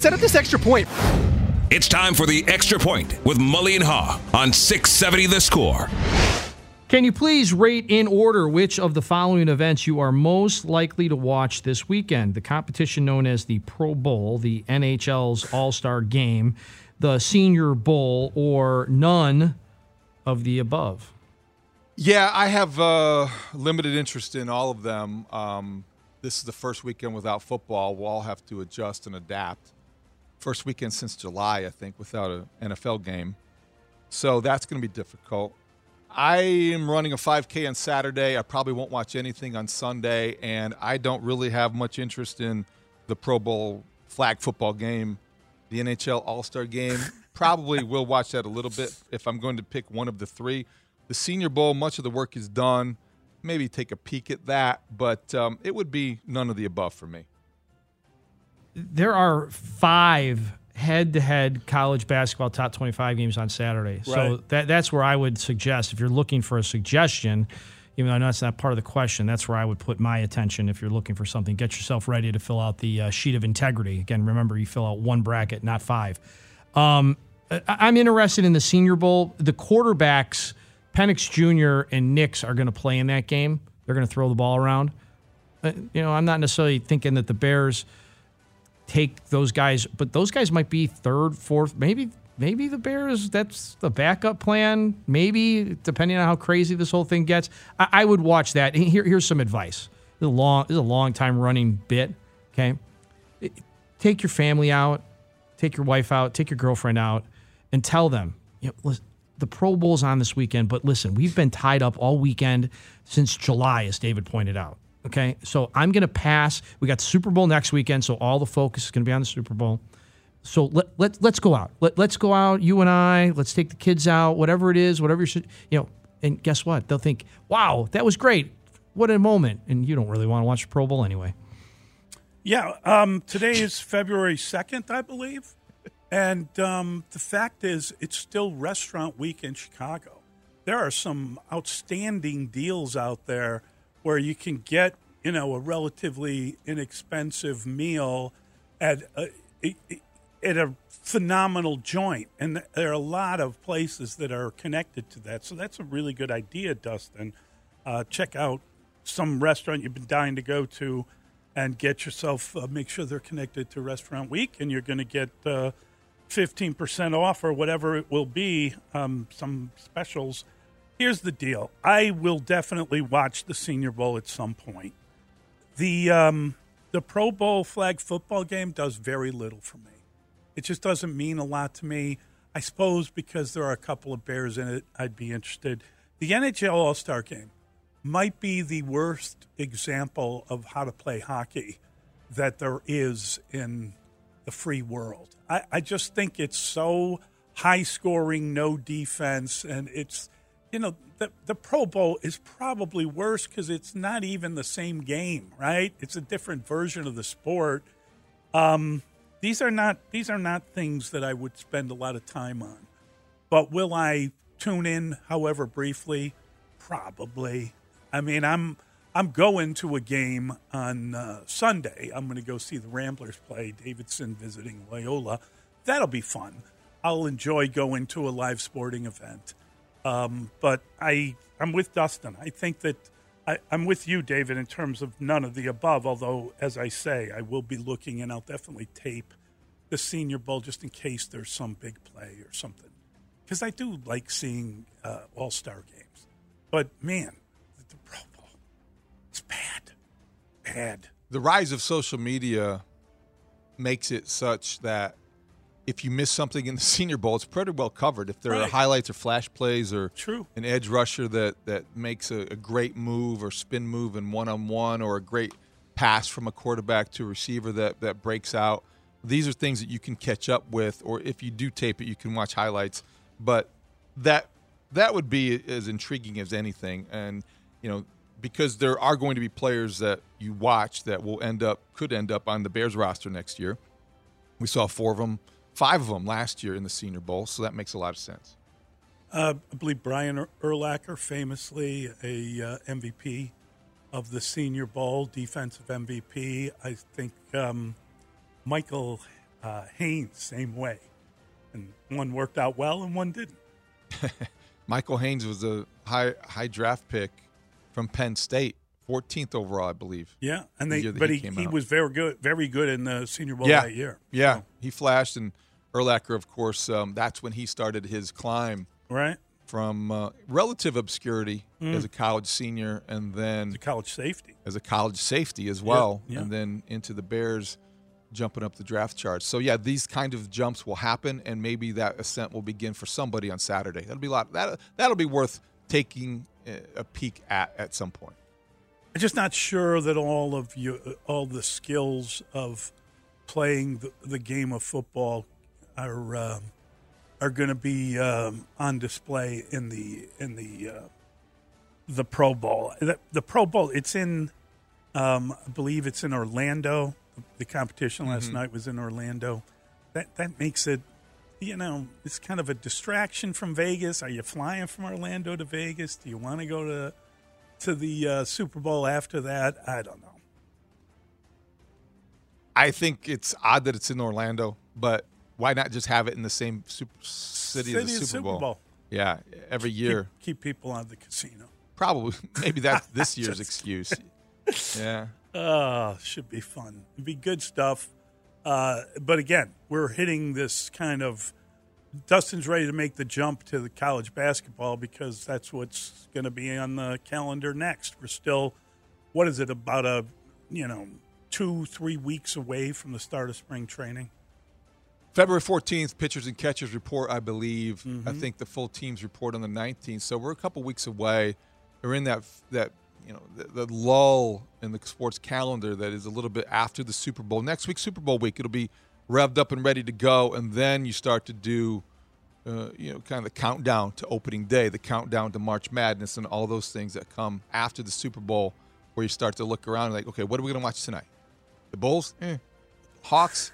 Set up this extra point. It's time for the extra point with Mully and Haugh on 670 The Score. Can you please rate in order which of the following events you are most likely to watch this weekend? The competition known as the Pro Bowl, the NHL's All Star Game, the Senior Bowl, or none of the above? Yeah, I have uh, limited interest in all of them. Um, this is the first weekend without football. We'll all have to adjust and adapt. First weekend since July, I think, without an NFL game. So that's going to be difficult. I am running a 5K on Saturday. I probably won't watch anything on Sunday, and I don't really have much interest in the Pro Bowl flag football game, the NHL All Star game. probably will watch that a little bit if I'm going to pick one of the three. The Senior Bowl, much of the work is done. Maybe take a peek at that, but um, it would be none of the above for me. There are five head-to-head college basketball top 25 games on Saturday. So that that's where I would suggest if you're looking for a suggestion, even though I know that's not part of the question, that's where I would put my attention if you're looking for something. Get yourself ready to fill out the uh, sheet of integrity. Again, remember you fill out one bracket, not five. Um, I- I'm interested in the Senior Bowl. The quarterbacks, Penix Jr. and Nix, are going to play in that game. They're going to throw the ball around. Uh, you know, I'm not necessarily thinking that the Bears take those guys, but those guys might be third, fourth, maybe maybe the Bears. That's the backup plan. Maybe depending on how crazy this whole thing gets, I, I would watch that. Here, here's some advice. This is a long, this is a long time running bit. Okay, take your family out, take your wife out, take your girlfriend out, and tell them, you know, listen, the Pro Bowl's on this weekend, but listen, we've been tied up all weekend since July, as David pointed out. Okay, so I'm going to pass. We got Super Bowl next weekend, so all the focus is going to be on the Super Bowl. So let, let, let's go out. Let, let's go out, you and I. Let's take the kids out, whatever it is, whatever you should, you know. And guess what? They'll think, wow, that was great. What a moment. And you don't really want to watch the Pro Bowl anyway. Yeah, um, today is February 2nd, I believe. And um, the fact is, it's still restaurant week in Chicago. There are some outstanding deals out there where you can get, you know, a relatively inexpensive meal at a, at a phenomenal joint. And there are a lot of places that are connected to that. So that's a really good idea, Dustin. Uh, check out some restaurant you've been dying to go to and get yourself uh, make sure they're connected to restaurant week and you're going to get uh, 15% off or whatever it will be um, some specials here's the deal. I will definitely watch the senior bowl at some point. The um, the pro bowl flag football game does very little for me. It just doesn't mean a lot to me. I suppose because there are a couple of bears in it i'd be interested. The nhl all-star game might be the worst example of how to play hockey that there is in the free world. I, I just think it's so high scoring, no defense, and it's you know the the Pro Bowl is probably worse because it's not even the same game, right? It's a different version of the sport. Um, these are not these are not things that I would spend a lot of time on. But will I tune in, however briefly? Probably. I mean, I'm I'm going to a game on uh, Sunday. I'm going to go see the Ramblers play. Davidson visiting Loyola. That'll be fun. I'll enjoy going to a live sporting event. Um, but I I'm with Dustin. I think that I, I'm with you, David, in terms of none of the above. Although, as I say, I will be looking and I'll definitely tape the Senior Bowl just in case there's some big play or something. Because I do like seeing uh, All Star games, but man, the, Pro Bowl, it's bad, bad. The rise of social media makes it such that if you miss something in the Senior Bowl, it's pretty well covered. If there are highlights or flash plays or True. an edge rusher that that makes a, a great move or spin move in one on one or a great pass from a quarterback to a receiver that that breaks out. These are things that you can catch up with, or if you do tape it, you can watch highlights. But that that would be as intriguing as anything, and you know because there are going to be players that you watch that will end up could end up on the Bears roster next year. We saw four of them, five of them last year in the Senior Bowl, so that makes a lot of sense. Uh, I believe Brian Ur- Urlacher, famously a uh, MVP of the Senior Bowl, defensive MVP. I think um, Michael uh, Haynes, same way. And one worked out well and one didn't. Michael Haynes was a high high draft pick from Penn State, 14th overall, I believe. Yeah, and they that but he he, he was very good, very good in the Senior Bowl yeah, that year. Yeah, So, he flashed, and Urlacher, of course, um, that's when he started his climb right. from uh, relative obscurity as a college senior, and then The college safety. as a college safety as well, yeah. and then into the Bears, jumping up the draft charts. So yeah, these kind of jumps will happen, and maybe that ascent will begin for somebody on Saturday. That'll be a lot. That that'll be worth taking a- a peek at at some point. I'm just not sure that all of you, all the skills of playing the, the game of football are um, are going to be um, on display in the in the uh, the Pro Bowl. The, the Pro Bowl, it's in, um, I believe it's in Orlando. The competition last night was in Orlando. That that makes it, you know, it's kind of a distraction from Vegas. Are you flying from Orlando to Vegas? Do you want to go to to the uh, Super Bowl after that? I don't know. I think it's odd that it's in Orlando, but why not just have it in the same super city, as the City Super, Bowl? Bowl. Yeah, every year. keep people out of the casino. Probably, maybe that's this year's excuse. Yeah. Oh, should be fun. It'd be good stuff. Uh, but again, we're hitting this kind of. Dustin's ready to make the jump to the college basketball because that's what's going to be on the calendar next. We're still, what is it, about a, you know, two, three weeks away from the start of spring training? February 14th, pitchers and catchers report, I believe. I Mm-hmm. think the full teams report on the 19th. So we're a couple weeks away. We're in that, that you know, the, the lull in the sports calendar that is a little bit after the Super Bowl. Next week, Super Bowl week, it'll be revved up and ready to go. And then you start to do, uh, you know, kind of the countdown to opening day, the countdown to March Madness, and all those things that come after the Super Bowl, where you start to look around and like, okay, what are we going to watch tonight? The Bulls? Eh. Hawks?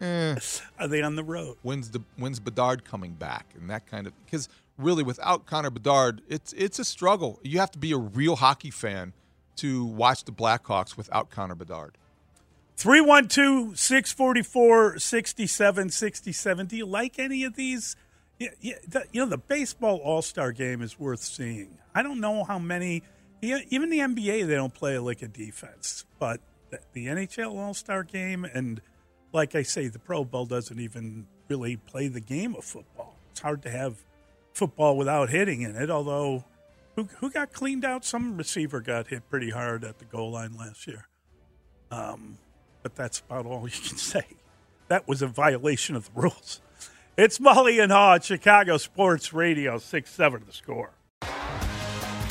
Eh Are they on the road? when's the when's Bedard coming back and that kind of because really without Connor Bedard it's it's a struggle. You have to be a real hockey fan to watch the Blackhawks without Connor Bedard. 312 644 6767. Do you like any of these? Yeah, yeah, the, you know, the baseball all star game is worth seeing. I don't know how many, even the NBA, they don't play like a defense, but the, the NHL all star game, and like I say, the Pro Bowl doesn't even really play the game of football. It's hard to have football without hitting in it, although. Who, who got cleaned out? Some receiver got hit pretty hard at the goal line last year um, but that's about all you can say. That was a violation of the rules. It's Mully and Haugh Chicago Sports Radio, 6 7 the score.